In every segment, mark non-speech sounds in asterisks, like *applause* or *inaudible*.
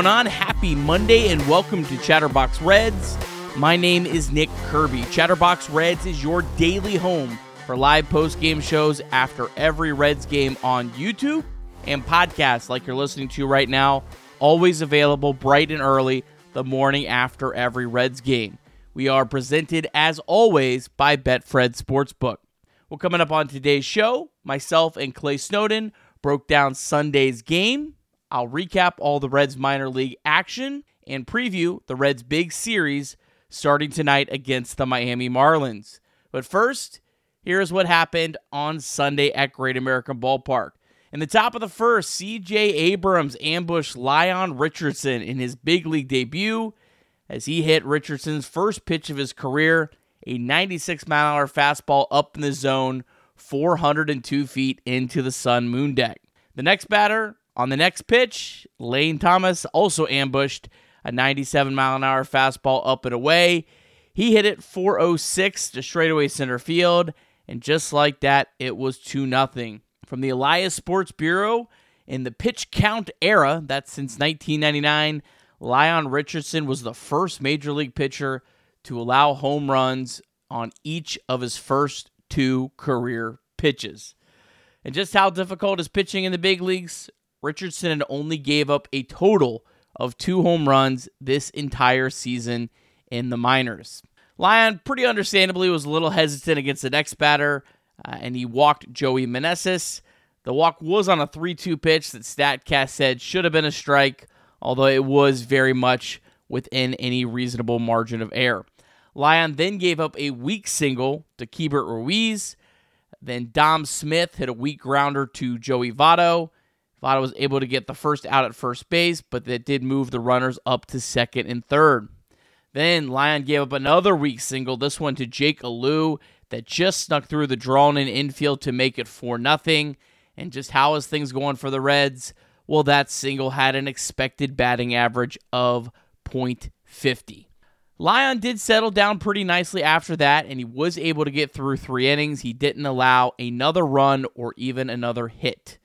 going on? Happy Monday and welcome to Chatterbox Reds. My name is Nick Kirby. Chatterbox Reds is your daily home for live post game shows after every Reds game on YouTube and podcasts like you're listening to right now, always available bright and early the morning after every Reds game. We are presented as always by Betfred Sportsbook. Well, coming up on today's show, myself and Clay Snowden broke down Sunday's game. I'll recap all the Reds minor league action and preview the Reds' big series starting tonight against the Miami Marlins. But first, here's what happened on Sunday at Great American Ballpark. In the top of the first, CJ Abrams ambushed Lyon Richardson in his big league debut as he hit Richardson's first pitch of his career, a 96 mile hour fastball up in the zone, 402 feet into the sun moon deck. The next batter on the next pitch, Lane Thomas also ambushed a 97 mile an hour fastball up and away. He hit it 406 to straightaway center field, and just like that, it was 2 0. From the Elias Sports Bureau, in the pitch count era, that's since 1999, Lyon Richardson was the first major league pitcher to allow home runs on each of his first two career pitches. And just how difficult is pitching in the big leagues? Richardson only gave up a total of two home runs this entire season in the minors. Lyon, pretty understandably, was a little hesitant against the next batter, uh, and he walked Joey Meneses. The walk was on a 3 2 pitch that StatCast said should have been a strike, although it was very much within any reasonable margin of error. Lyon then gave up a weak single to Keibert Ruiz. Then Dom Smith hit a weak grounder to Joey Votto. Votto was able to get the first out at first base, but that did move the runners up to second and third. Then Lyon gave up another weak single, this one to Jake Alu, that just snuck through the drawn in infield to make it 4 0. And just how is things going for the Reds? Well, that single had an expected batting average of .50. Lyon did settle down pretty nicely after that, and he was able to get through three innings. He didn't allow another run or even another hit.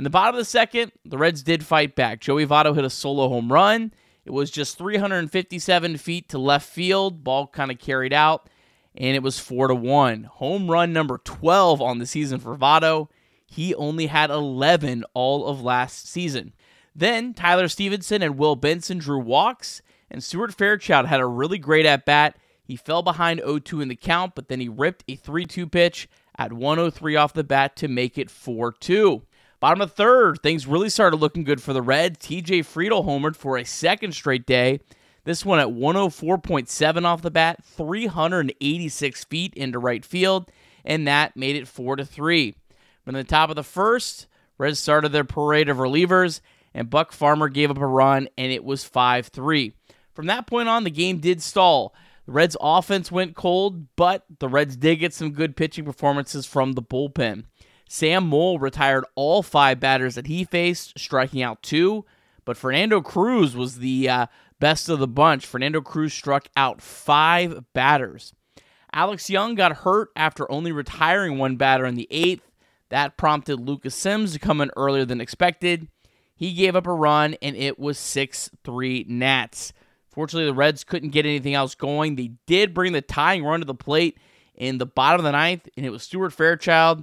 In the bottom of the second, the Reds did fight back. Joey Votto hit a solo home run. It was just 357 feet to left field. Ball kind of carried out, and it was 4 to 1. Home run number 12 on the season for Votto. He only had 11 all of last season. Then Tyler Stephenson and Will Benson drew walks and Stuart Fairchild had a really great at bat. He fell behind 0 2 in the count, but then he ripped a 3 2 pitch at 103 off the bat to make it 4 2. Bottom of third, things really started looking good for the Reds. TJ Friedl homered for a second straight day. This one at 104.7 off the bat, 386 feet into right field, and that made it 4 to 3. From the top of the first, Reds started their parade of relievers, and Buck Farmer gave up a run, and it was 5 3. From that point on, the game did stall. The Reds' offense went cold, but the Reds did get some good pitching performances from the bullpen. Sam Moll retired all five batters that he faced, striking out two, but Fernando Cruz was the uh, best of the bunch. Fernando Cruz struck out five batters. Alex Young got hurt after only retiring one batter in the eighth. That prompted Lucas Sims to come in earlier than expected. He gave up a run, and it was 6 3 Nats. Fortunately, the Reds couldn't get anything else going. They did bring the tying run to the plate in the bottom of the ninth, and it was Stuart Fairchild,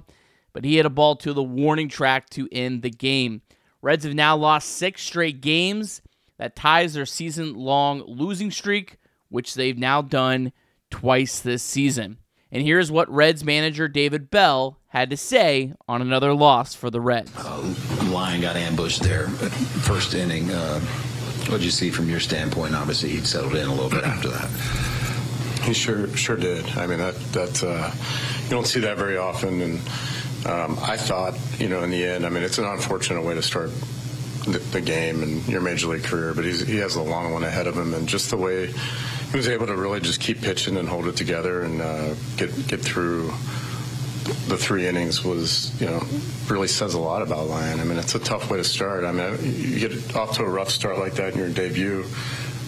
but he hit a ball to the warning track to end the game. Reds have now lost six straight games. That ties their season long losing streak, which they've now done twice this season. And here's what Reds manager David Bell had to say on another loss for the Reds. Uh, Lyon got ambushed there, first inning. Uh, what did you see from your standpoint? Obviously, he settled in a little bit after that. He sure sure did. I mean, that that uh, you don't see that very often, and um, I thought, you know, in the end, I mean, it's an unfortunate way to start the, the game and your major league career, but he has a long one ahead of him, and just the way he was able to really just keep pitching and hold it together and uh, get get through the three innings was, you know, really says a lot about Lyon. I mean, it's a tough way to start. I mean, you get off to a rough start like that in your debut.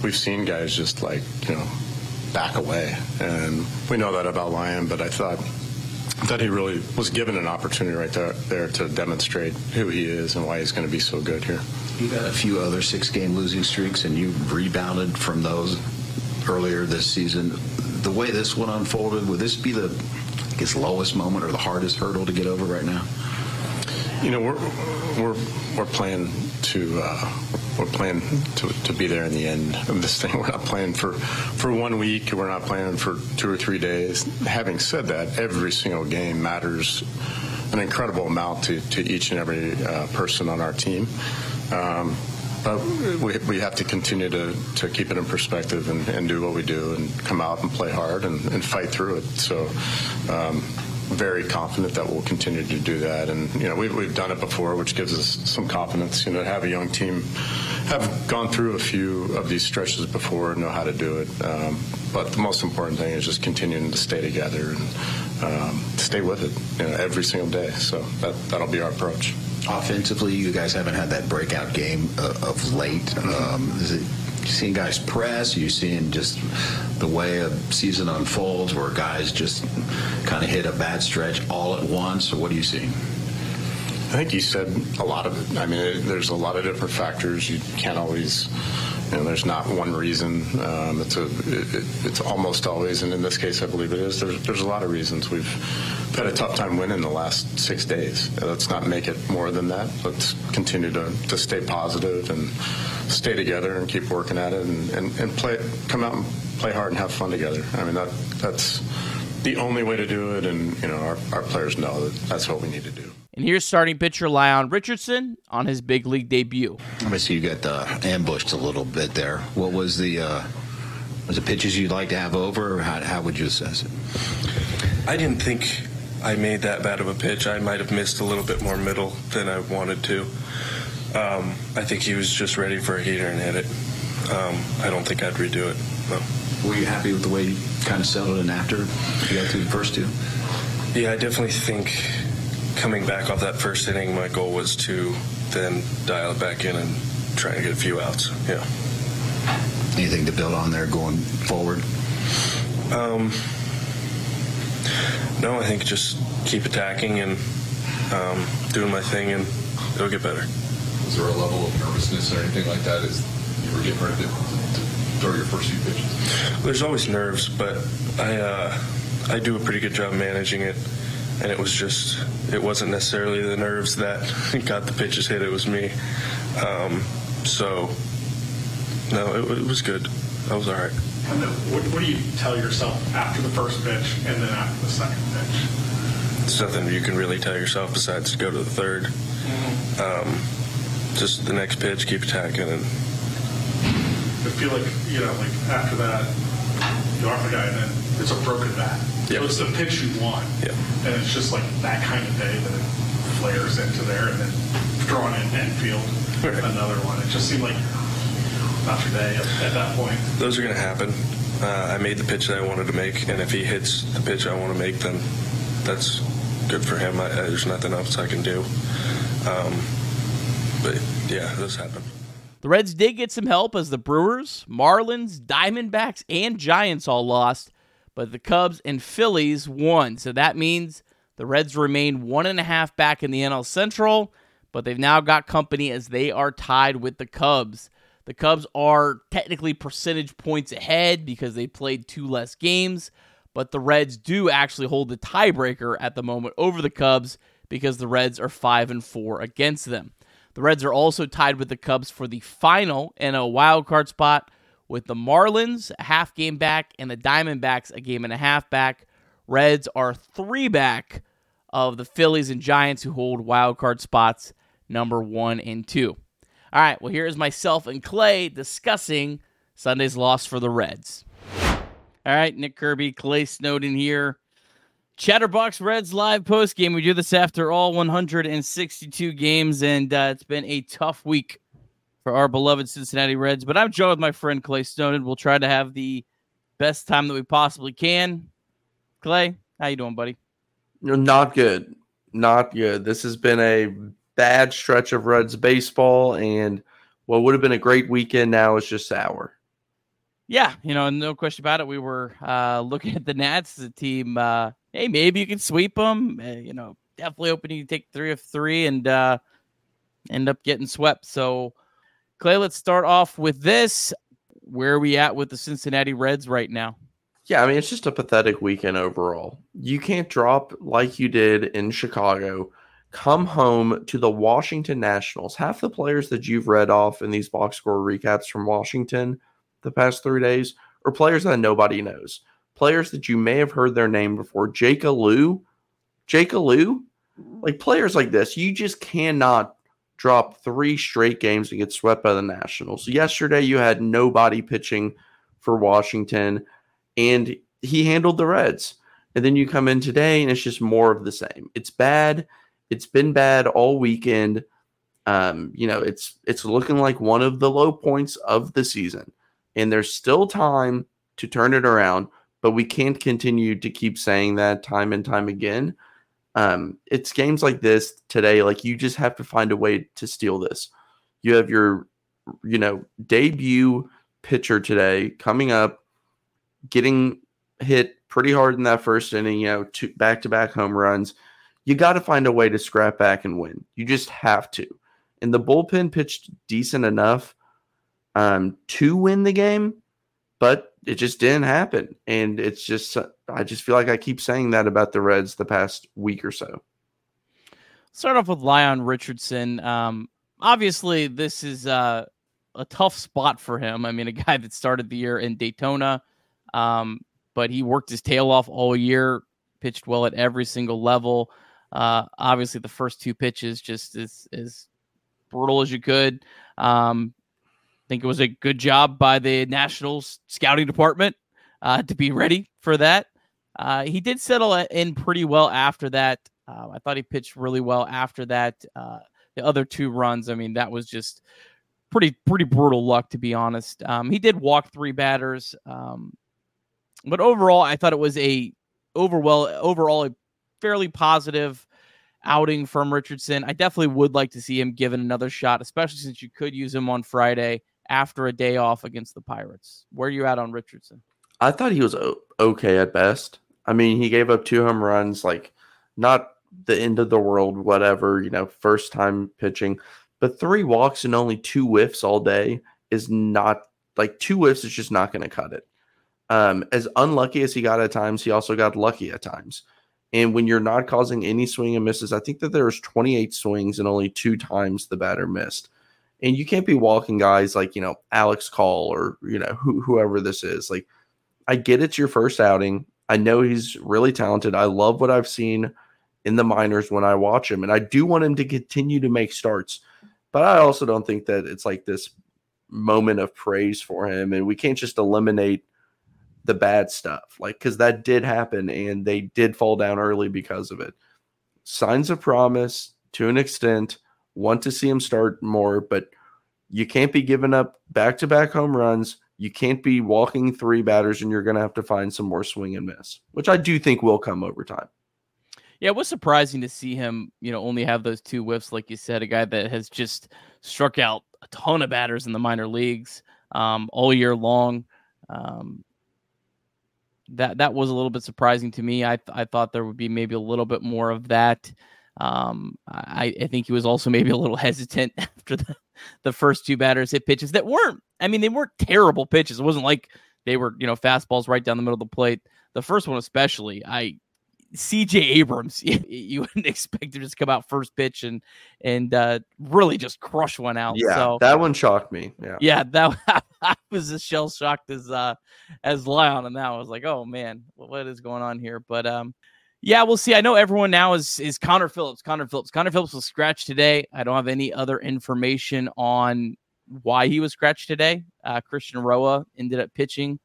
We've seen guys just like, you know, back away, and we know that about Lyon. But I thought that he really was given an opportunity right there, there to demonstrate who he is and why he's going to be so good here. You've had a few other six-game losing streaks, and you've rebounded from those earlier this season. The way this one unfolded, would this be the, I guess, lowest moment or the hardest hurdle to get over right now? You know, we're we're we're playing to uh, we're playing to, to be there in the end of this thing. *laughs* We're not planning for for one week. We're not planning for two or three days. Having said that, every single game matters an incredible amount to, to each and every uh, person on our team. Um, but we, we have to continue to, to keep it in perspective and, and do what we do and come out and play hard and, and fight through it. So, um, very confident that we'll continue to do that. And, you know, we've, we've done it before, which gives us some confidence, you know, to have a young team have gone through a few of these stretches before know how to do it. Um, but the most important thing is just continuing to stay together and um, stay with it, you know, every single day. So that, that'll be our approach. Offensively, you guys haven't had that breakout game uh, of late. Um, is it seeing guys press? You seeing just the way a season unfolds where guys just kind of hit a bad stretch all at once, or what are you seeing? I think you said a lot of it. I mean, it, there's a lot of different factors. You can't always, you know, there's not one reason. Um, it's a, it, it's almost always, and in this case, I believe it is. There's, there's a lot of reasons. We've had a tough time winning the last six days. Let's not make it more than that. Let's continue to, to stay positive and stay together and keep working at it and, and, and play, come out and play hard and have fun together. I mean, that that's the only way to do it, and you know, our, our players know that that's what we need to do. And here's starting pitcher Lyon Richardson on his big league debut. Obviously, you got uh, ambushed a little bit there. What was the uh, was the pitches you'd like to have over, or how, how would you assess it? I didn't think I made that bad of a pitch. I might have missed a little bit more middle than I wanted to. Um, I think he was just ready for a heater and hit it. Um, I don't think I'd redo it. No. Were you happy with the way you kind of settled in after you got through the first two? Yeah, I definitely think coming back off that first inning, my goal was to then dial it back in and try and get a few outs. Yeah. Anything to build on there going forward? Um, no, I think just keep attacking and um, doing my thing, and it'll get better. Was there a level of nervousness or anything like that as you were getting ready to, to throw your first few pitches? There's always nerves, but I uh, I do a pretty good job managing it, and it was just it wasn't necessarily the nerves that *laughs* got the pitches hit. It was me. Um, so no, it, it was good. I was all right. And then what, what, do you tell yourself after the first pitch and then after the second pitch? It's nothing you can really tell yourself besides to go to the 3rd mm-hmm. um, just the next pitch, keep attacking, and. I feel like you know, like after that, you are the guy, and then it's a broken bat. Yep. So it's the pitch you want, yep. and it's just like that kind of day that it flares into there, and then drawn in infield, right. another one. It just seemed like not your day at, at that point. Those are going to happen. Uh, I made the pitch that I wanted to make, and if he hits the pitch I want to make, then that's good for him. I, there's nothing else I can do. Um, but yeah, this happened. The Reds did get some help as the Brewers, Marlins, Diamondbacks, and Giants all lost, but the Cubs and Phillies won. So that means the Reds remain one and a half back in the NL Central, but they've now got company as they are tied with the Cubs. The Cubs are technically percentage points ahead because they played two less games, but the Reds do actually hold the tiebreaker at the moment over the Cubs because the Reds are 5 and 4 against them. The Reds are also tied with the Cubs for the final and a wild card spot with the Marlins a half game back and the Diamondbacks a game and a half back. Reds are 3 back of the Phillies and Giants who hold wild card spots number 1 and 2. All right, well, here is myself and Clay discussing Sunday's loss for the Reds. All right, Nick Kirby, Clay Snowden here. Chatterbox Reds live post game. We do this after all 162 games, and uh, it's been a tough week for our beloved Cincinnati Reds. But I'm joined with my friend Clay Stone, and We'll try to have the best time that we possibly can. Clay, how you doing, buddy? Not good. Not good. This has been a bad stretch of Reds baseball, and what would have been a great weekend now is just sour. Yeah, you know, no question about it. We were uh, *laughs* looking at the Nats as a team. Uh, hey, maybe you can sweep them. Uh, you know, definitely hoping you take three of three and uh, end up getting swept. So Clay, let's start off with this. Where are we at with the Cincinnati Reds right now? Yeah, I mean, it's just a pathetic weekend overall. You can't drop like you did in Chicago, come home to the Washington Nationals. Half the players that you've read off in these box score recaps from Washington the past three days are players that nobody knows. Players that you may have heard their name before. Jake Alu, Jake Alu, like players like this, you just cannot drop three straight games and get swept by the Nationals. Yesterday, you had nobody pitching for Washington and he handled the Reds. And then you come in today and it's just more of the same. It's bad. It's been bad all weekend. Um, you know, it's it's looking like one of the low points of the season. And there's still time to turn it around, but we can't continue to keep saying that time and time again. Um, it's games like this today, like you just have to find a way to steal this. You have your, you know, debut pitcher today coming up getting hit pretty hard in that first inning, you know, two back to back home runs. You got to find a way to scrap back and win. You just have to. And the bullpen pitched decent enough um, to win the game, but it just didn't happen. And it's just, I just feel like I keep saying that about the Reds the past week or so. Start off with Lyon Richardson. Um, obviously, this is uh, a tough spot for him. I mean, a guy that started the year in Daytona, um, but he worked his tail off all year, pitched well at every single level. Uh, obviously, the first two pitches just as as brutal as you could. Um, I think it was a good job by the Nationals scouting department uh, to be ready for that. Uh, he did settle in pretty well after that. Uh, I thought he pitched really well after that. Uh, the other two runs, I mean, that was just pretty pretty brutal luck to be honest. Um, he did walk three batters. Um, but overall, I thought it was a overall overall a fairly positive outing from Richardson. I definitely would like to see him given another shot, especially since you could use him on Friday after a day off against the Pirates. Where are you at on Richardson? I thought he was okay at best. I mean, he gave up two home runs, like not the end of the world, whatever, you know, first time pitching, but three walks and only two whiffs all day is not like two whiffs is just not going to cut it. Um, as unlucky as he got at times, he also got lucky at times. And when you're not causing any swing and misses, I think that there was 28 swings and only two times the batter missed. And you can't be walking guys like, you know, Alex Call or, you know, wh- whoever this is. Like, I get it's your first outing. I know he's really talented. I love what I've seen in the minors when I watch him. And I do want him to continue to make starts. But I also don't think that it's like this moment of praise for him. And we can't just eliminate the bad stuff, like because that did happen and they did fall down early because of it. Signs of promise to an extent. Want to see him start more, but you can't be giving up back to back home runs. You can't be walking three batters, and you're going to have to find some more swing and miss, which I do think will come over time. Yeah, it was surprising to see him, you know, only have those two whiffs, like you said, a guy that has just struck out a ton of batters in the minor leagues um, all year long. Um, that that was a little bit surprising to me. I I thought there would be maybe a little bit more of that. Um, I, I think he was also *laughs* maybe a little hesitant *laughs* after the, the first two batters hit pitches that weren't. I mean, they weren't terrible pitches. It wasn't like they were you know fastballs right down the middle of the plate. The first one especially, I CJ Abrams, *laughs* you, wouldn't expect him to just come out first pitch and and uh, really just crush one out. Yeah, so, that one shocked me. Yeah, yeah, that I was as shell shocked as uh as Lyon, and that I was like, oh man, what is going on here? But um, yeah, we'll see. I know everyone now is is Connor Phillips. Connor Phillips. Connor Phillips was scratched today. I don't have any other information on why he was scratched today. Uh, Christian Roa ended up pitching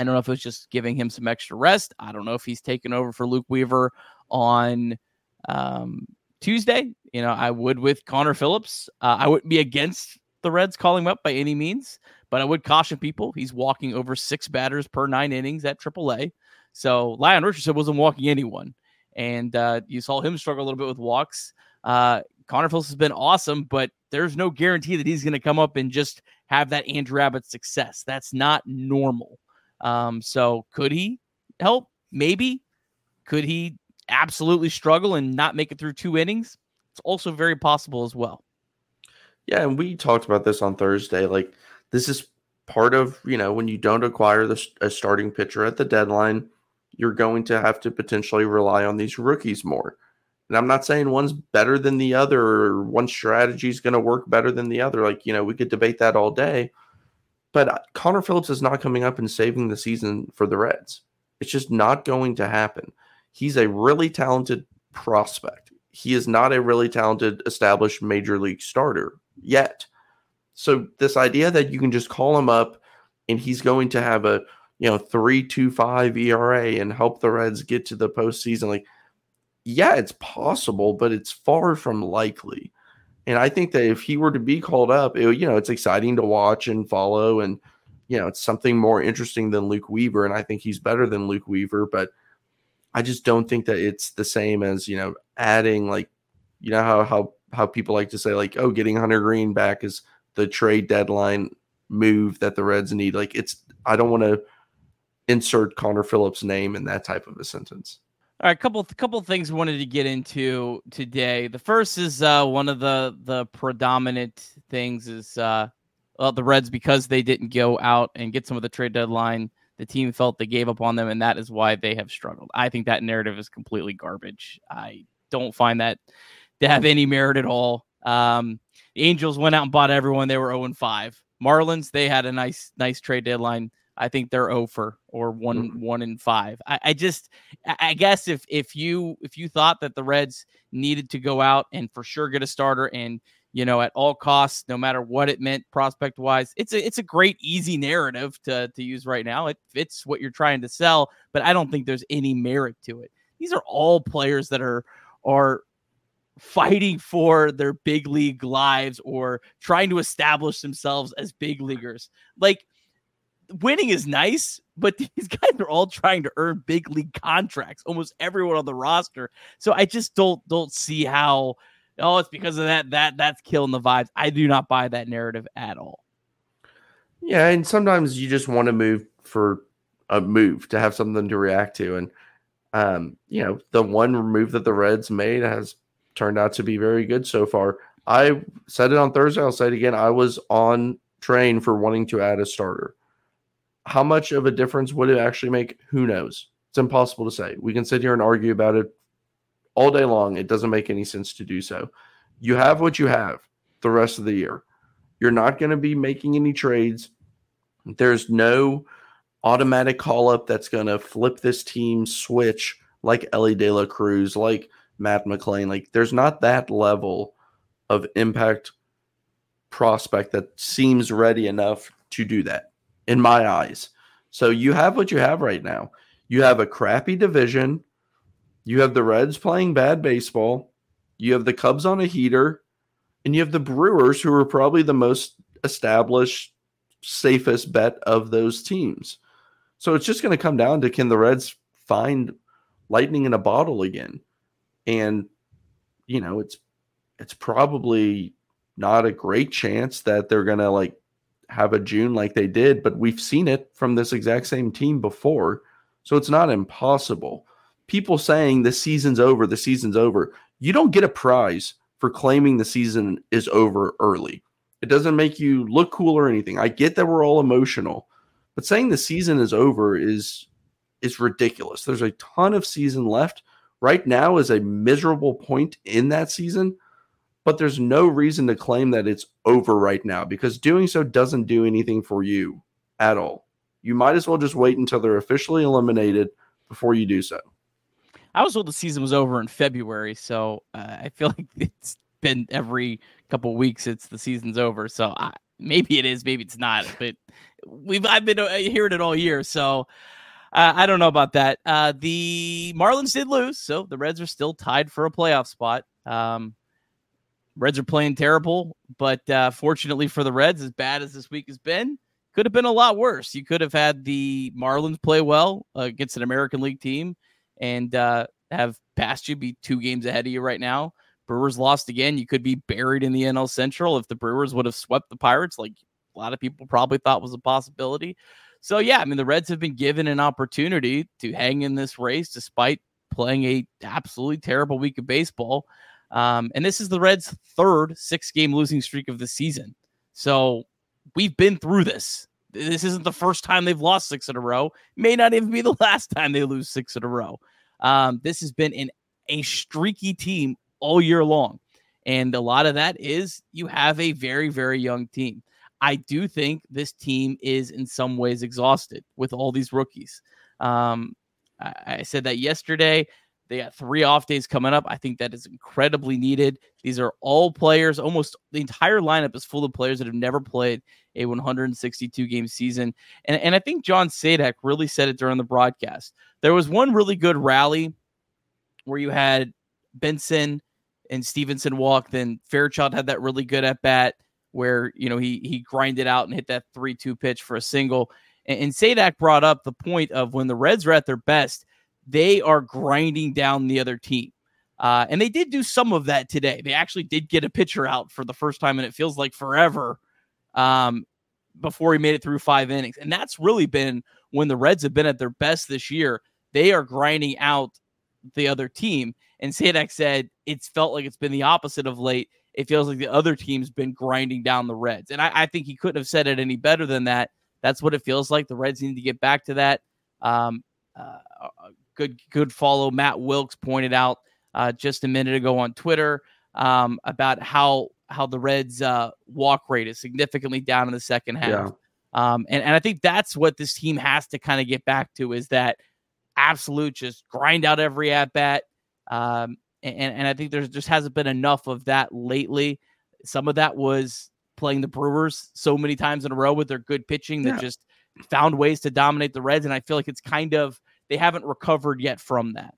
I don't know if it was just giving him some extra rest. I don't know if he's taken over for Luke Weaver on um, Tuesday. You know, I would with Connor Phillips. Uh, I wouldn't be against the Reds calling him up by any means, but I would caution people. He's walking over six batters per nine innings at AAA. So Lyon Richardson wasn't walking anyone. And uh, you saw him struggle a little bit with walks. Uh, Connor Phillips has been awesome, but there's no guarantee that he's going to come up and just have that Andrew Abbott success. That's not normal. Um, so could he help? Maybe. Could he absolutely struggle and not make it through two innings? It's also very possible as well. Yeah, and we talked about this on Thursday. Like this is part of you know when you don't acquire the a starting pitcher at the deadline, you're going to have to potentially rely on these rookies more. And I'm not saying one's better than the other or one strategy is going to work better than the other. Like, you know, we could debate that all day. But uh, Connor Phillips is not coming up and saving the season for the Reds. It's just not going to happen. He's a really talented prospect. He is not a really talented established major league starter yet. So this idea that you can just call him up and he's going to have a you know three two five ERA and help the Reds get to the postseason, like yeah, it's possible, but it's far from likely. And I think that if he were to be called up, it, you know, it's exciting to watch and follow, and you know, it's something more interesting than Luke Weaver, and I think he's better than Luke Weaver, but I just don't think that it's the same as you know adding like you know how how how people like to say like oh getting Hunter Greene back is the trade deadline move that the Reds need. Like it's I don't want to insert Connor Phillips' name in that type of a sentence. All right, couple couple things we wanted to get into today. The first is uh, one of the the predominant things is uh, well, the Reds because they didn't go out and get some of the trade deadline. The team felt they gave up on them, and that is why they have struggled. I think that narrative is completely garbage. I don't find that to have any merit at all. Um, the Angels went out and bought everyone. They were 0 and 5. Marlins, they had a nice, nice trade deadline. I think they're over or one mm-hmm. one in five. I, I, just I guess if if you if you thought that the Reds needed to go out and for sure get a starter and you know at all costs, no matter what it meant prospect wise, it's a it's a great easy narrative to to use right now. It fits what you're trying to sell, but I don't think there's any merit to it. These are all players that are are fighting for their big league lives or trying to establish themselves as big leaguers. Like winning is nice, but *laughs* these guys are all trying to earn big league contracts. Almost everyone on the roster. So I just don't don't see how. Oh, it's because of that. That that's killing the vibes. I do not buy that narrative at all. Yeah, and sometimes you just want to move for a move to have something to react to, and um, you know, the one move that the Reds made has turned out to be very good so far. I said it on Thursday. I'll say it again. I was on train for wanting to add a starter. How much of a difference would it actually make? Who knows? It's impossible to say. We can sit here and argue about it all day long. It doesn't make any sense to do so. You have what you have the rest of the year. You're not going to be making any trades. There's no automatic call up that's going to flip this team switch like Elly De La Cruz, like Matt McLain. Like there's not that level of impact prospect that seems ready enough to do that in my eyes. So you have what you have right now. You have a crappy division. You have the Reds playing bad baseball. You have the Cubs on a heater. And you have the Brewers, who are probably the most established, safest bet of those teams. So it's just going to come down to can the Reds find lightning in a bottle again? And, you know, it's it's probably not a great chance that they're going to like have a June like they did, but we've seen it from this exact same team before. So it's not impossible. People saying the season's over, the season's over. You don't get a prize for claiming the season is over early. It doesn't make you look cool or anything. I get that we're all emotional, but saying the season is over is is ridiculous. There's a ton of season left. Right now is a miserable point in that season but there's no reason to claim that it's over right now because doing so doesn't do anything for you at all. You might as well just wait until they're officially eliminated before you do so. I was told the season was over in February, so uh, I feel *laughs* like it's been every couple weeks it's the season's over. So I, maybe it is, maybe it's not, but we've I've been uh, hearing it all year, so uh, I don't know about that. Uh, the Marlins did lose, so the Reds are still tied for a playoff spot. Um, Reds are playing terrible, but uh, fortunately for the Reds, as bad as this week has been, could have been a lot worse. You could have had the Marlins play well uh, against an American League team and uh, have passed you, be two games ahead of you right now. Brewers lost again. You could be buried in the NL Central if the Brewers would have swept the Pirates, like a lot of people probably thought was a possibility. So, yeah, I mean, the Reds have been given an opportunity to hang in this race despite playing a absolutely terrible week of baseball. Um, and this is the Reds' third six game losing streak of the season. So we've been through this. This isn't the first time they've lost six in a row. May not even be the *laughs* last time they lose six in a row. Um, this has been an, a streaky team all year long. And a lot of that is you have a very, very young team. I do think this team is in some ways exhausted with all these rookies. Um, I, I said that yesterday. They got three off days coming up. I think that is incredibly needed. These are all players, almost the entire lineup is full of players that have never played a 162 game season. And, and I think John Sadak really said it during the broadcast. There was one really good rally where you had Benson and Stephenson walk. Then Fairchild had that really good at bat where you know he he grinded out and hit that three two pitch for a single. And, and Sadak brought up the point of when the Reds are at their best, they are grinding down the other team. Uh, and they did do some of that today. They actually did get a pitcher out for the first time, and it feels like forever um, before he made it through five innings. And that's really been when the Reds have been at their best this year. They are grinding out the other team. And Sadak said it's felt like it's been the opposite of late. It feels like the other team's been grinding down the Reds. And I, I think he couldn't have said it any better than that. That's what it feels like. The Reds need to get back to that. Um, uh, good, good follow. Matt Wilks pointed out uh, just a minute ago on Twitter um, about how how the Reds' uh, walk rate is significantly down in the second half. Yeah. Um, and, and I think that's what this team has to kind of get back to is that absolute just grind out every at bat. Um, and, and I think there just hasn't been enough of that lately. Some of that was playing the Brewers so many times in a row with their good pitching that yeah. just found ways to dominate the Reds. And I feel like it's kind of they haven't recovered yet from that.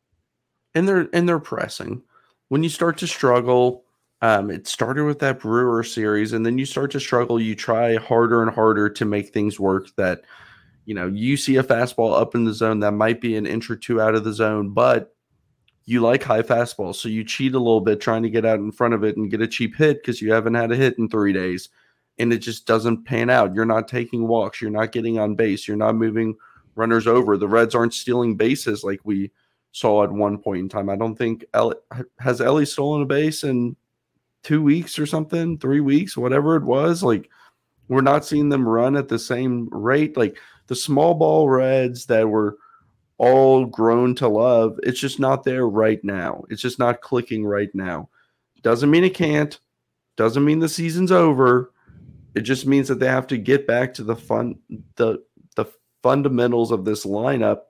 And they're and they're pressing. When you start to struggle, um, it started with that Brewer series, and then you start to struggle. You try harder and harder to make things work. That you know, you see a fastball up in the zone that might be an inch or two out of the zone, but you like high fastballs. So you cheat a little bit trying to get out in front of it and get a cheap hit because you haven't had a hit in three days. And it just doesn't pan out. You're not taking walks. You're not getting on base. You're not moving runners over. The Reds aren't stealing bases like we saw at one point in time. I don't think Elly, has Elly stolen a base in two weeks or something, three weeks, whatever it was. Like we're not seeing them run at the same rate. Like the small ball Reds that were all grown to love, it's just not there right now. It's just not clicking right now. Doesn't mean it can't. Doesn't mean the season's over. It just means that they have to get back to the fun the fundamentals of this lineup.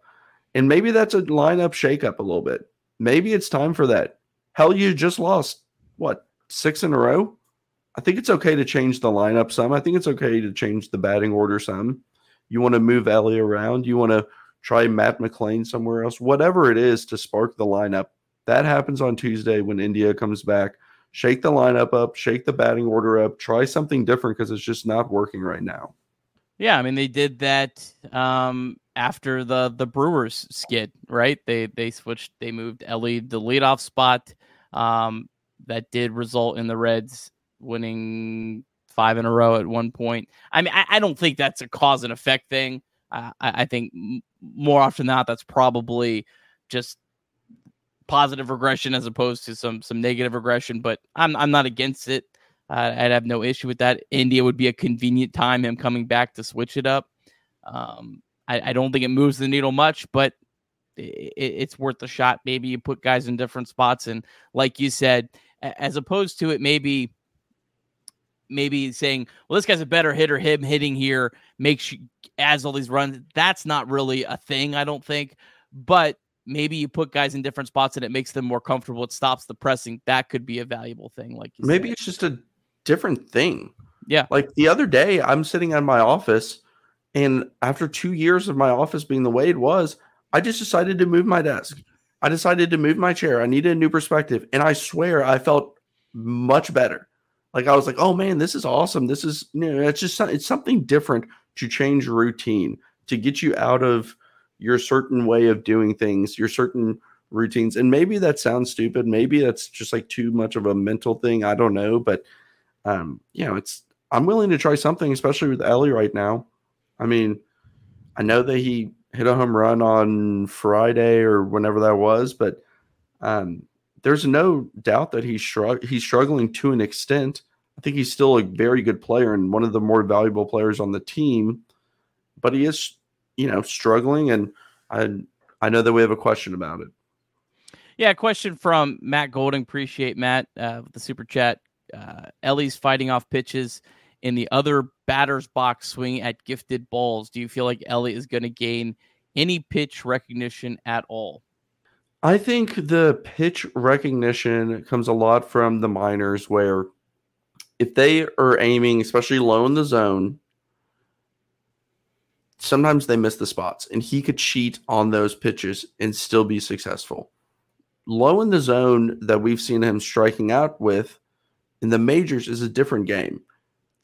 And maybe that's a lineup shakeup a little bit. Maybe it's time for that. Hell, you just lost what six in a row. I think it's okay to change the lineup some. I think it's okay to change the batting order some. You want to move Elly around. You want to try Matt McLain somewhere else. Whatever it is to spark the lineup. That happens on Tuesday when India comes back. Shake the lineup up, shake the batting order up, try something different because it's just not working right now. Yeah, I mean they did that um, after the the Brewers skid, right? They they switched, they moved Elly the leadoff spot. Um, that did result in the Reds winning five in a row at one point. I mean, I, I don't think that's a cause and effect thing. I, I, think more often than not, that's probably just positive regression as opposed to some some negative regression. But I'm I'm not against it. Uh, I'd have no issue with that. India would be a convenient time him coming back to switch it up. Um, I, I, don't think it moves the needle much, but it, it's worth a shot. Maybe you put guys in different spots, and like you said, as opposed to it maybe maybe saying, well, this guy's a better hitter, him hitting here makes you adds all these runs. That's not really a thing, I don't think. But maybe you put guys in different spots and it makes them more comfortable. It stops the pressing. That could be a valuable thing. Like maybe said. it's just a different thing. Yeah. Like the other day, I'm sitting in my office, and after two years of my office being the way it was, I just decided to move my desk. I decided to move my chair. I needed a new perspective. And I swear I felt much better. Like I was like, oh man, this is awesome. This is you know, it's just it's something different to change routine, to get you out of your certain way of doing things, your certain routines. And maybe that sounds stupid. Maybe that's just like too much of a mental thing. I don't know. But um, you know, it's I'm willing to try something, especially with Elly right now. I mean, I know that he hit a home run on Friday or whenever that was, but um, there's no doubt that he's shrug- he's struggling to an extent. I think he's still a very good player and one of the more valuable players on the team, but he is, you know, struggling. And I I know that we have a question about it. Yeah, question from Matt Golding. Appreciate Matt uh, with the super chat. Uh, Elly's fighting off pitches in the other batter's box swing at gifted balls. Do you feel like Elly is going to gain any pitch recognition at all? I think the pitch recognition comes a lot from the minors, where if they are aiming, especially low in the zone, sometimes they miss the spots, and he could cheat on those pitches and still be successful. Low in the zone that we've seen him striking out with in the majors is a different game.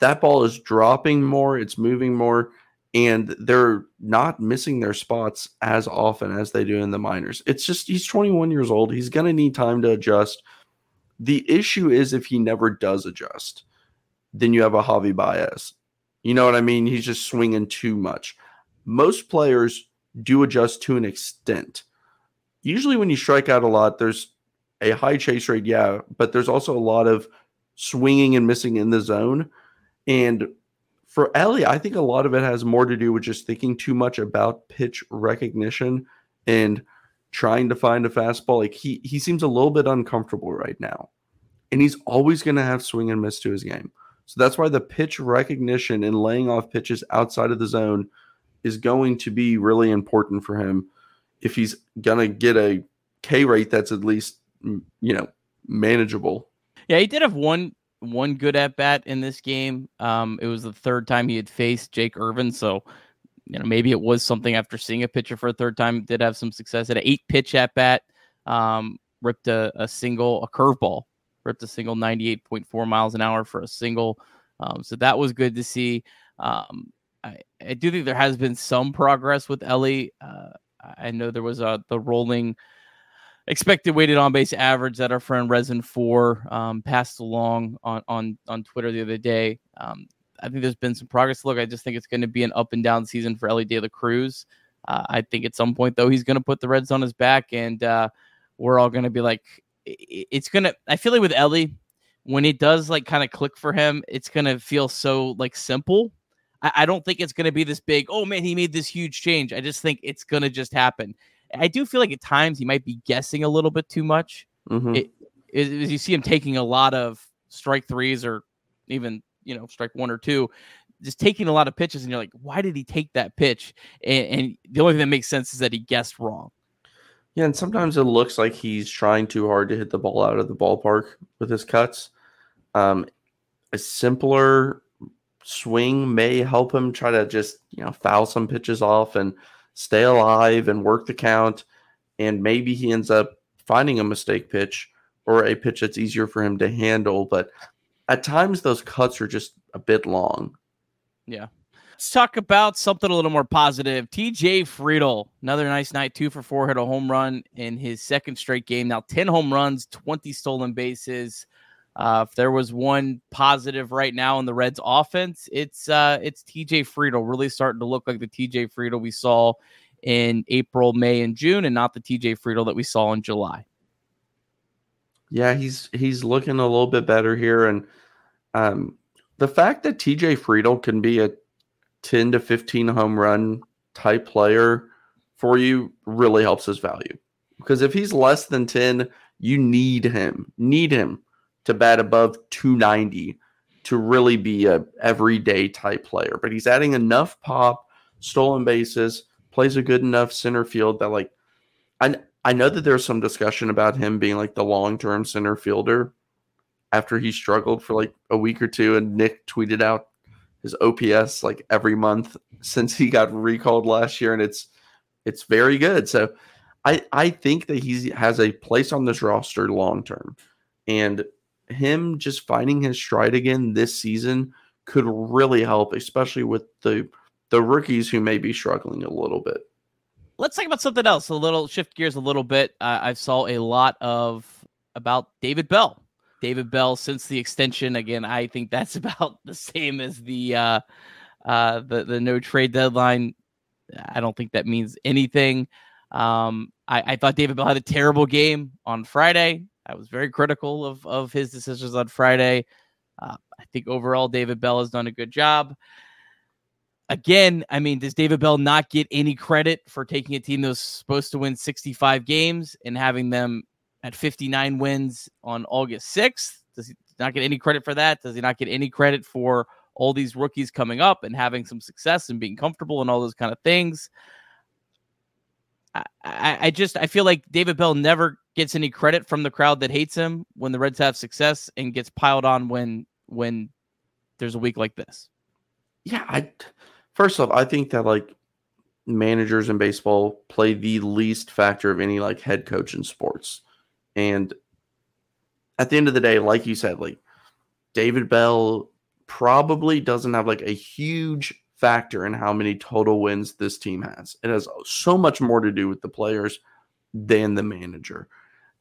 That ball is dropping more, it's moving more, and they're not missing their spots as often as they do in the minors. It's just he's 21 years old. He's going to need time to adjust. The issue is if he never does adjust, then you have a Javi Baez. You know what I mean? He's just swinging too much. Most players do adjust to an extent. Usually, when you strike out a lot, there's a high chase rate, yeah, but there's also a lot of swinging and missing in the zone. And for Elly, I think a lot of it has more to do with just thinking too much about pitch recognition and trying to find a fastball. Like he he seems a little bit uncomfortable right now. And he's always going to have swing and miss to his game. So that's why the pitch recognition and laying off pitches outside of the zone is going to be really important for him if he's going to get a K rate that's at least you know manageable. Yeah, he did have one one good at bat in this game. Um, it was the third time he had faced Jake Irvin, so you know maybe it was something after seeing a pitcher for a third time. Did have some success at an eight pitch at bat. Um, ripped a, a single, a curveball, ripped a single 98.4 miles an hour for a single. Um, so that was good to see. Um, I, I, do think there has been some progress with Elly. Uh, I know there was a the rolling expected weighted on base average that our friend Resin Four um, passed along on on on Twitter the other day. Um, I think there's been some progress. Look, I just think it's going to be an up and down season for Elly De La Cruz. Uh, I think at some point though he's going to put the Reds on his back, and uh, we're all going to be like, it's gonna. I feel like with Elly, when it does like kind of click for him, it's going to feel so like simple. I, I don't think it's going to be this big. Oh man, he made this huge change. I just think it's going to just happen. I do feel like at times he might be guessing a little bit too much. Mm-hmm. It, it, you see him taking a lot of strike threes or even you know strike one or two, just taking a lot of pitches, and you're like, why did he take that pitch? And, and the only thing that makes sense is that he guessed wrong. Yeah, and sometimes it looks like he's trying too hard to hit the ball out of the ballpark with his cuts. Um, a simpler swing may help him try to just you know foul some pitches off and stay alive and work the count. And maybe he ends up finding a mistake pitch or a pitch that's easier for him to handle. But at times, those cuts are just a bit long. Yeah. Let's talk about something a little more positive. TJ Friedl, another nice night, two for four, hit a home run in his second straight game. Now 10 home runs, 20 stolen bases. Uh, if there was one positive right now in the Reds offense, it's uh, it's TJ Friedl really starting to look like the TJ Friedl we saw in April, May, and June, and not the TJ Friedl that we saw in July. Yeah, he's he's looking a little bit better here, and um, the fact that TJ Friedl can be a ten to fifteen home run type player for you really helps his value because if he's less than ten, you need him, need him to bat above 290 to really be a everyday type player. But he's adding enough pop, stolen bases, plays a good enough center field that like I I know that there's some discussion about him being like the long-term center fielder after he struggled for like a week or two and Nick tweeted out his OPS like every month since he got recalled last year and it's it's very good. So I I think that he has a place on this roster long term. And him just finding his stride again this season could really help, especially with the the rookies who may be struggling a little bit. Let's talk about something else. A little shift gears a little bit. Uh, I saw a lot of about David Bell. David Bell since the extension. Again, I think that's *laughs* about the same as the uh, uh, the the no trade deadline. I don't think that means anything. Um, I, I thought David Bell had a terrible game on Friday. I was very critical of of his decisions on Friday. Uh, I think overall David Bell has done a good job. Again, I mean, does David Bell not get any credit for taking a team that was supposed to win 65 games and having them at 59 wins on August 6th? Does he not get any credit for that? Does he not get any credit for all these rookies coming up and having some success and being comfortable and all those kind of things? I, I, I just I feel like David Bell never gets any credit from the crowd that hates him when the Reds have success and gets piled on when when there's a week like this. Yeah, I first off, I think that like managers in baseball play the least factor of any like head coach in sports. And at the end of the day, like you said, like David Bell probably doesn't have like a huge factor in how many total wins this team has. It has so much more to do with the players than the manager.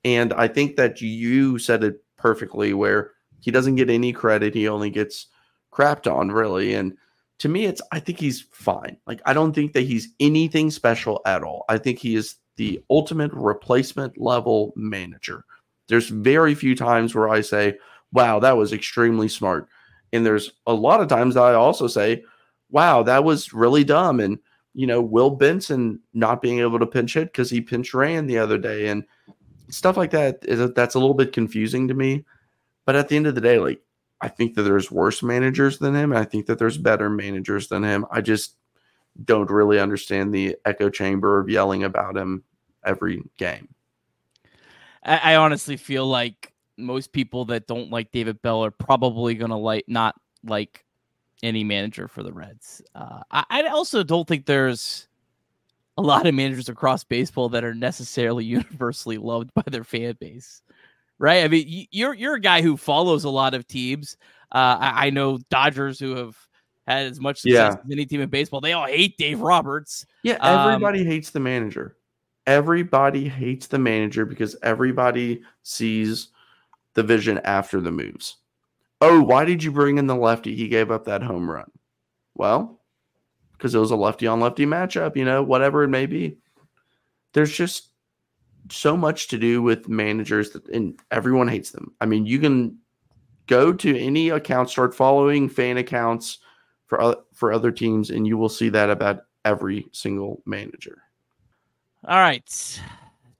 And I think that you said it perfectly where he doesn't get any credit. He only gets crapped on, really. And to me, it's, I think he's fine. Like, I don't think that he's anything special at all. I think he is the ultimate replacement level manager. There's very few times where I say, wow, that was extremely smart. And there's a lot of times that I also say, wow, that was really dumb. And, you know, Will Benson not being able to pinch hit because he pinch ran the other day and stuff like that. Is, that's a little bit confusing to me. But at the end of the day, like, I think that there's worse managers than him. I think that there's better managers than him. I just don't really understand the echo chamber of yelling about him every game. I, I honestly feel like most people that don't like David Bell are probably to like not like any manager for the Reds. Uh, I, I also don't think there's a lot of managers across baseball that are necessarily *laughs* universally loved by their fan base, right? I mean, you're you're a guy who follows a lot of teams. Uh, I, I, know Dodgers who have had as much success yeah. as any team in baseball. They all hate Dave Roberts. Yeah, everybody um, hates the manager. Everybody hates the manager because everybody sees the vision after the moves. Oh, why did you bring in the lefty? He gave up that home run. Well, because it was a lefty on lefty matchup, you know, whatever it may be. There's just so much to do with managers that, and everyone hates them. I mean, you can go to any account, start following fan accounts for for other teams, and you will see that about every single manager. All right.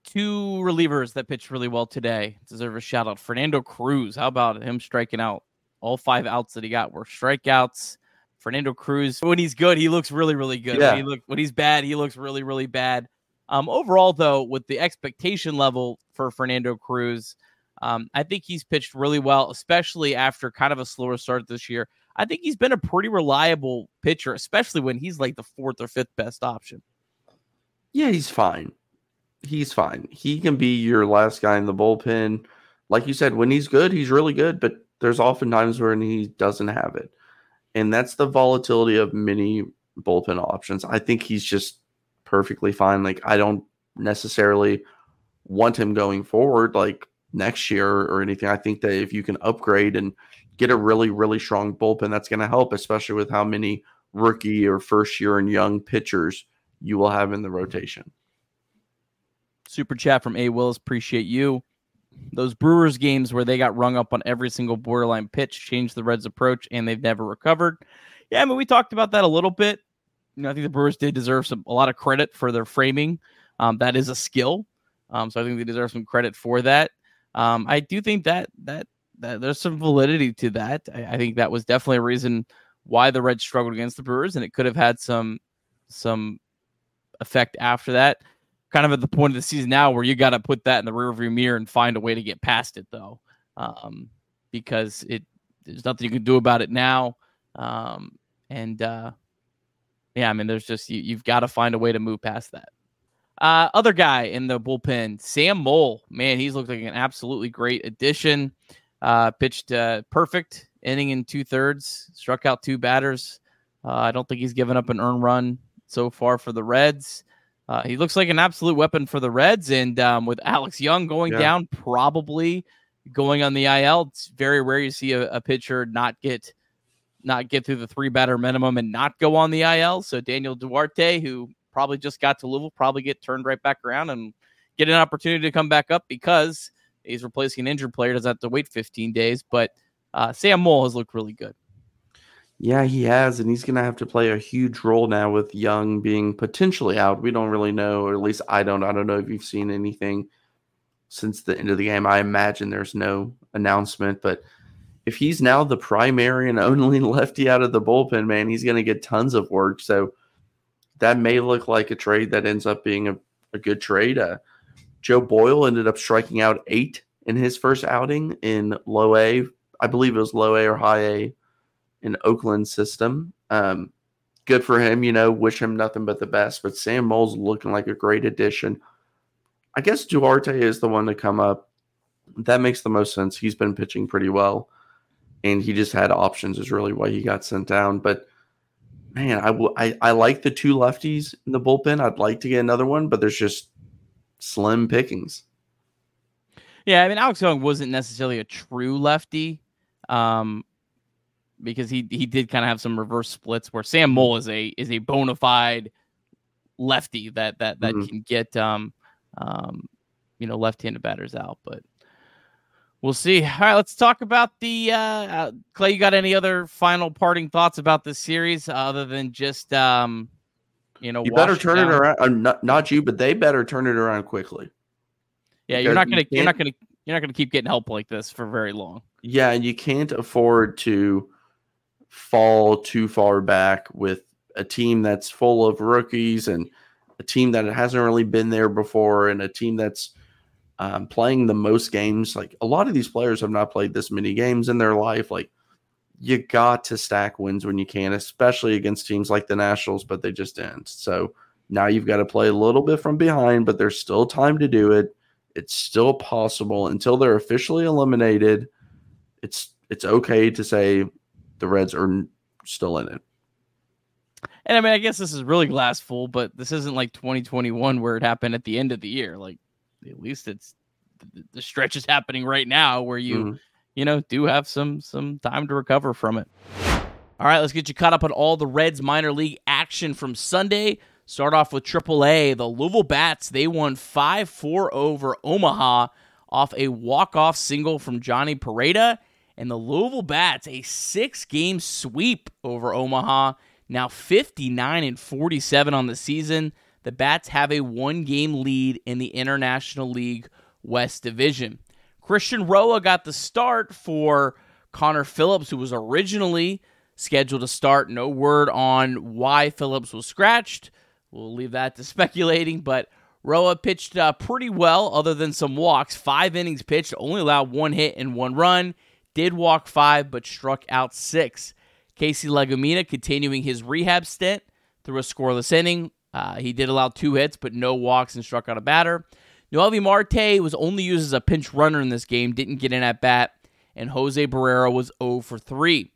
Two relievers that pitched really well today deserve a shout out. Fernando Cruz. How about him striking out? All five outs that he got were strikeouts. Fernando Cruz, when he's good, he looks really, really good. Yeah. When, he look, when he's bad, he looks really, really bad. Um, overall, though, with the expectation level for Fernando Cruz, um, I think he's pitched really well, especially after kind of a slower start this year. I think he's been a pretty reliable pitcher, especially when he's like the fourth or fifth best option. Yeah, he's fine. He's fine. He can be your last guy in the bullpen. Like you said, when he's good, he's really good, but there's often times when he doesn't have it. And that's the volatility of many bullpen options. I think he's just perfectly fine. Like, I don't necessarily want him going forward like next year or anything. I think that if you can upgrade and get a really, really strong bullpen, that's going to help, especially with how many rookie or first year and young pitchers you will have in the rotation. Super chat from A. Willis. Appreciate you. Those Brewers games where they got rung up on every single borderline pitch changed the Reds' approach, and they've never recovered. Yeah, I mean, we talked about that a little bit. You know, I think the Brewers did deserve some a lot of credit for their framing. Um, that is a skill, um, so I think they deserve some credit for that. Um, I do think that that that there's some validity to that. I, I think that was definitely a reason why the Reds struggled against the Brewers, and it could have had some some effect after that. Kind of at the point of the season now where you got to put that in the rearview mirror and find a way to get past it, though, um, because it there's nothing you can do about it now. Um, and uh, yeah, I mean, there's just you, you've got to find a way to move past that. Uh, other guy in the bullpen, Sam Moll. Man, he's looked like an absolutely great addition. Uh, pitched uh, perfect inning in two thirds, struck out two batters. Uh, I don't think he's given up an earned run so far for the Reds. Uh, he looks like an absolute weapon for the Reds. And um, with Alex Young going yeah. down, probably going on the IL, it's very rare you see a, a, pitcher not get not get through the three batter minimum and not go on the IL. So Daniel Duarte, who probably just got to Louisville, probably get turned right back around and get an opportunity to come back up because He's replacing an injured player, doesn't have to wait 15 days. But uh, Sam Moll has looked really good. Yeah, he has, and he's going to have to play a huge role now with Young being potentially out. We don't really know, or at least I don't. I don't know if you've seen anything since the end of the game. I imagine there's no announcement, but if he's now the primary and *laughs* only lefty out of the bullpen, man, he's going to get tons of work. So that may look like a trade that ends up being a, a good trade. Uh, Joe Boyle ended up striking out eight in his first outing in low A. I believe it was low A or high A in Oakland system. Um, good for him, you know, wish him nothing but the best. But Sam Moll's looking like a great addition. I guess Duarte is the one to come up. That makes the most sense. He's been pitching pretty well, and he just had options, is really why he got sent down. But man, I, w- I, I like the two lefties in the bullpen. I'd like to get another one, but there's just slim pickings. Yeah, I mean, Alex Young wasn't necessarily a true lefty. Um, because he he did kind of have some reverse splits where Sam Moll is a is a bona fide lefty that that that mm-hmm. can get um um you know left-handed batters out, but we'll see. All right, let's talk about the uh, uh Clay. You got any other final parting thoughts about this series other than just um you know you better turn it, it around? Uh, not, not you, but they better turn it around quickly. Yeah, you're not gonna you are not gonna you're not gonna keep getting help like this for very long. Yeah, and you can't afford to fall too far back with a team that's full of rookies and a team that hasn't really been there before and a team that's um, playing the most games. Like a lot of these players have not played this many games in their life. Like you got to stack wins when you can, especially against teams like the Nationals, but they just didn't. So now you've got to play a little bit from behind, but there's still time to do it. It's still possible until they're officially eliminated. It's it's okay to say the Reds are still in it. And I mean, I guess this is really glass full, but this isn't like 2021 where it happened at the end of the year. Like, at least it's the stretch is happening right now where you, mm-hmm. you know, do have some some time to recover from it. All right, let's get you caught up on all the Reds minor league action from Sunday. Start off with AAA. The Louisville Bats they won 5-4 over Omaha off a walk-off single from Jhonny Pereda and the Louisville Bats a six game sweep over Omaha. Now 59 and 47 on the season. The Bats have a one game lead in the International League West Division. Christian Roa got the start for Connor Phillips, who was originally scheduled to start. No word on why Phillips was scratched. We'll leave that to *laughs* speculating, but Roa pitched uh, pretty well, other than some walks. Five innings pitched, only allowed one hit and one run did walk five, but struck out six. Casey Legumina continuing his rehab stint through a scoreless inning. Uh, he did allow two hits, but no walks and struck out a batter. Noelvi Marte was only used as a pinch runner in this game, didn't get in at bat, and Jose Barrera was 0 for 3.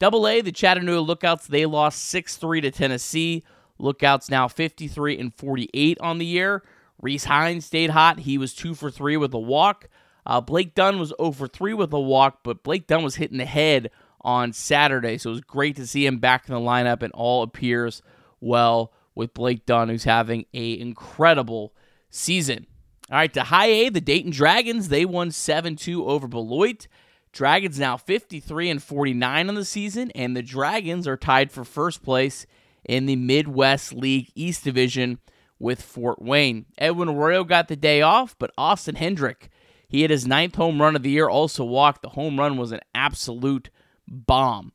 Double A, the Chattanooga Lookouts, they lost 6 3 to Tennessee. Lookouts now 53 and 48 on the year. Rece Hinds stayed hot. He was 2 for 3 with a walk. Uh, Blake Dunn was over 3 with a walk, but Blake Dunn was hitting the head on Saturday, so it was great to see him back in the lineup, and all appears well with Blake Dunn, who's having a incredible season. All right, to high A, the Dayton Dragons, they won 7-2 over Beloit. Dragons now 53 and 49 on the season, and the Dragons are tied for first place in the Midwest League East Division with Fort Wayne. Edwin Arroyo got the day off, but Austin Hendrick he hit his ninth home run of the year, also walked. The home run was an absolute bomb.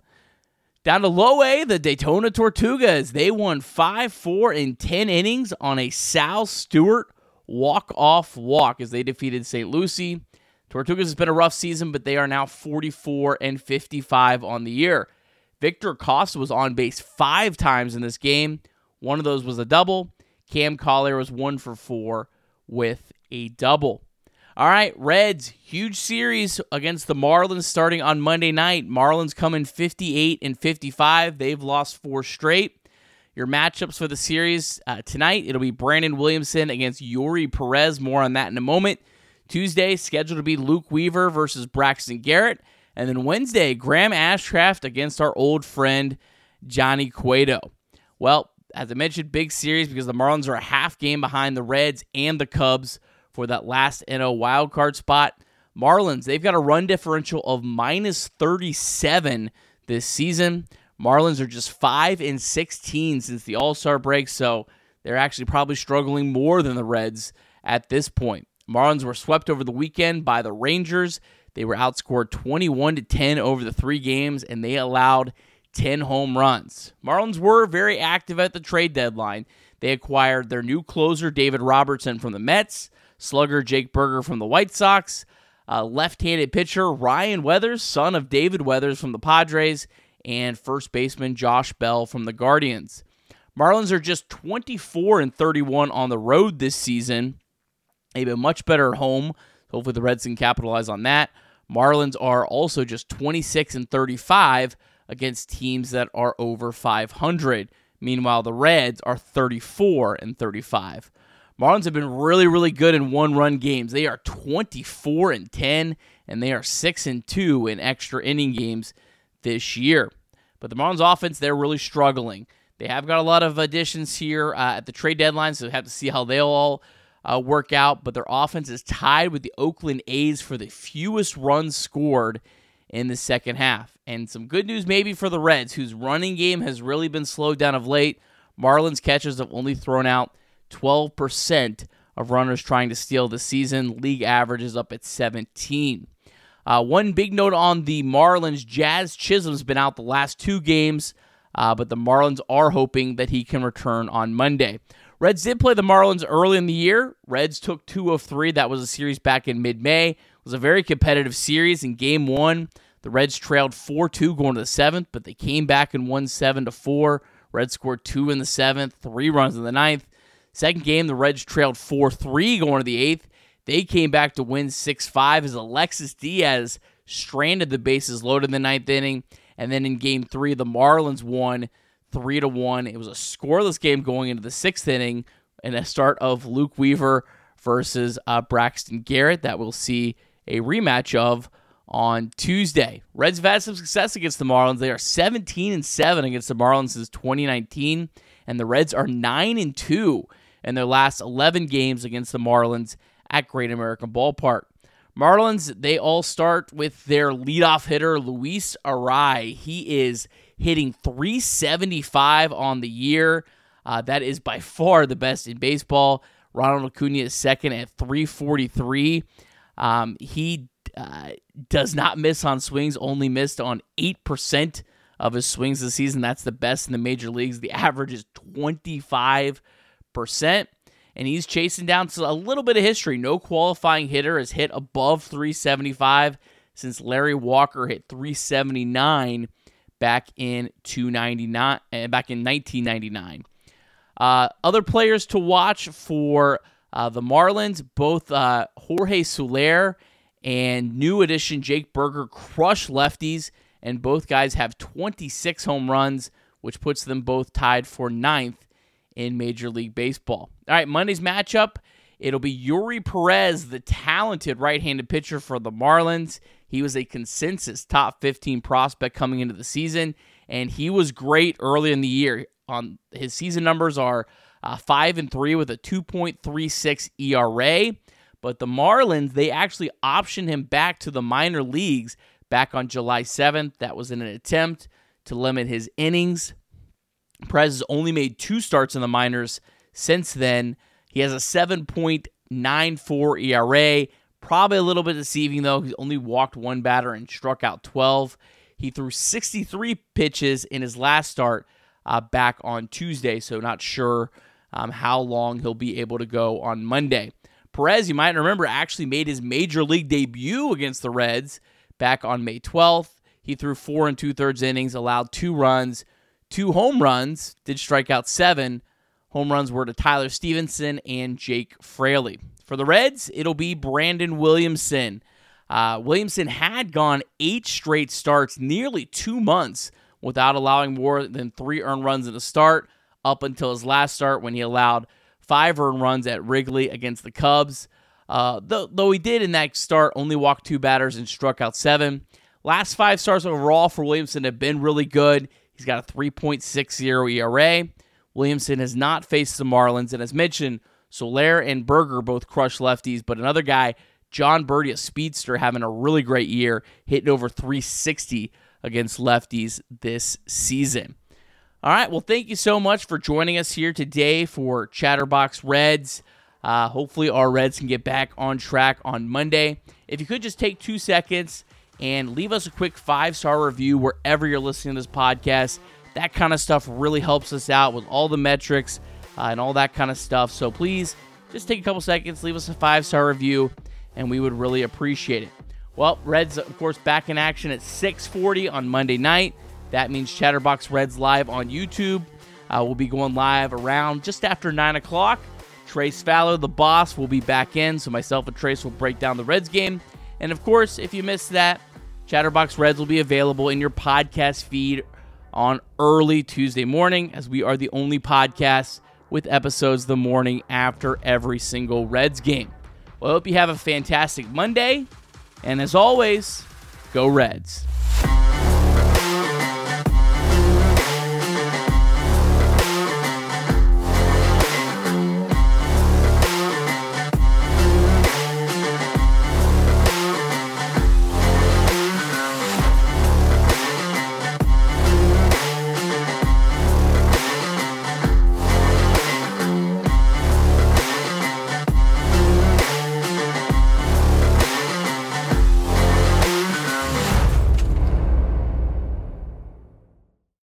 Down to low A, the Daytona Tortugas. They won 5 4 in 10 innings on a Sal Stewart walk off walk as they defeated St. Lucie. Tortugas has been a rough season, but they are now 44 and 55 on the year. Victor Acosta was on base five times in this game. One of those was a double. Cam Collier was one for four with a double. All right, Reds, huge series against the Marlins starting on Monday night. Marlins coming 58 and 55. They've lost four straight. Your matchups for the series uh, tonight, it'll be Brandon Williamson against Eury Perez. More on that in a moment. Tuesday, scheduled to be Luke Weaver versus Braxton Garrett. And then Wednesday, Graham Ashcraft against our old friend Johnny Cueto. Well, as I mentioned, big series because the Marlins are a half game behind the Reds and the Cubs for that last NL wildcard spot. Marlins, they've got a run differential of minus 37 this season. Marlins are just 5 and 16 since the All Star break, so they're actually probably struggling more than the Reds at this point. Marlins were swept over the weekend by the Rangers. They were outscored 21 to 10 over the three games, and they allowed 10 home runs. Marlins were very active at the trade deadline. They acquired their new closer, David Robertson, from the Mets, slugger Jake Burger from the White Sox, uh, left handed pitcher Ryan Weathers, son of David Weathers from the Padres, and first baseman Josh Bell from the Guardians. Marlins are just 24 and 31 on the road this season. They've been much better at home. Hopefully, the Reds can capitalize on that. Marlins are also just 26 and 35 against teams that are over 500. Meanwhile, the Reds are 34 and 35. Marlins have been really, really good in one-run games. They are 24 and 10, and they are 6 and 2 in extra inning games this year. But the Marlins offense, they're really struggling. They have got a lot of additions here uh, at the trade deadline, so we have to see how they'll all uh, work out. But their offense is tied with the Oakland A's for the fewest runs scored in the second half. And some good news maybe for the Reds, whose running game has really been slowed down of late. Marlins catchers have only thrown out 12% of runners trying to steal this season. League average is up at 17. Uh, one big note on the Marlins Jazz Chisholm's been out the last two games, uh, but the Marlins are hoping that he can return on Monday. Reds did play the Marlins early in the year. Reds took two of three. That was a series back in mid May. It was a very competitive series. In game one, the Reds trailed 4 2 going to the seventh, but they came back and won 7 to 4. Reds scored two in the seventh, three runs in the ninth. Second game, the Reds trailed 4 3 going to the eighth. They came back to win 6 5 as Alexis Diaz stranded the bases loaded in the ninth inning. And then in game three, the Marlins won three to one. It was a scoreless game going into the sixth inning, and a start of Luke Weaver versus uh, Braxton Garrett that we'll see a rematch of on Tuesday. Reds have had some success against the Marlins. They are 17 and 7 against the Marlins since 2019, and the Reds are 9 and 2 in their last 11 games against the Marlins at Great American Ballpark. Marlins, they all start with their leadoff hitter, Luis Arraez. He is hitting 375 on the year. Uh, that is by far the best in baseball. Ronald Acuna is second at 343. Um, he uh, does not miss on swings, only missed on 8% of his swings this season. That's the best in the major leagues. The average is 25%. And he's chasing down a little bit of history. No qualifying hitter has hit above 375 since Larry Walker hit 379 back in 299 uh, back in 1999. Uh, other players to watch for uh, the Marlins, both uh, Jorge Soler and new addition Jake Burger crush lefties, and both guys have 26 home runs, which puts them both tied for ninth in Major League Baseball. All right, Monday's matchup. It'll be Eury Perez, the talented right handed pitcher for the Marlins. He was a consensus top 15 prospect coming into the season, and he was great early in the year. On his season numbers are uh, five and three with a 2.36 ERA. But the Marlins, they actually optioned him back to the minor leagues back on July 7th. That was in an attempt to limit his innings. Perez has only made two starts in the minors since then. He has a 7.94 ERA. Probably a little bit deceiving, though. He only walked one batter and struck out 12. He threw 63 pitches in his last start uh, back on Tuesday, so not sure um, how long he'll be able to go on Monday. Perez, you might remember, actually made his major league debut against the Reds back on May 12th. He threw four and two thirds innings, allowed two runs, two home runs, did strike out seven. Home runs were to Tyler Stephenson and Jake Fraley. For the Reds, it'll be Brandon Williamson. Uh, Williamson had gone eight straight starts, nearly two months, without allowing more than three earned runs in a start, up until his last start when he allowed five earned runs at Wrigley against the Cubs. Uh, though, though he did in that start only walk two batters and struck out seven. Last five starts overall for Williamson have been really good. He's got a 3.60 ERA. Williamson has not faced the Marlins, and as mentioned, Soler and Burger both crushed lefties, but another guy, Jon Berti, a speedster, having a really great year, hitting over 360 against lefties this season. All right. Well, thank you so much for joining us here today for Chatterbox Reds. Uh, hopefully, our Reds can get back on track on Monday. If you could just take two seconds and leave us a quick five star review wherever you're listening to this podcast, that kind of stuff really helps us out with all the metrics uh, and all that kind of stuff. So please just take a couple seconds, leave us a five star review, and we would really appreciate it. Well, Reds, of course, back in action at 6:40 on Monday night. That means Chatterbox Reds live on YouTube. Uh, we'll be going live around just after 9 o'clock. Trace Fowler, the boss, will be back in, so myself and Trace will break down the Reds game. And of course, if you missed that, Chatterbox Reds will be available in your podcast feed on early Tuesday morning, as we are the only podcast with episodes the morning after every single Reds game. Well, I hope you have a fantastic Monday. And as always, go Reds.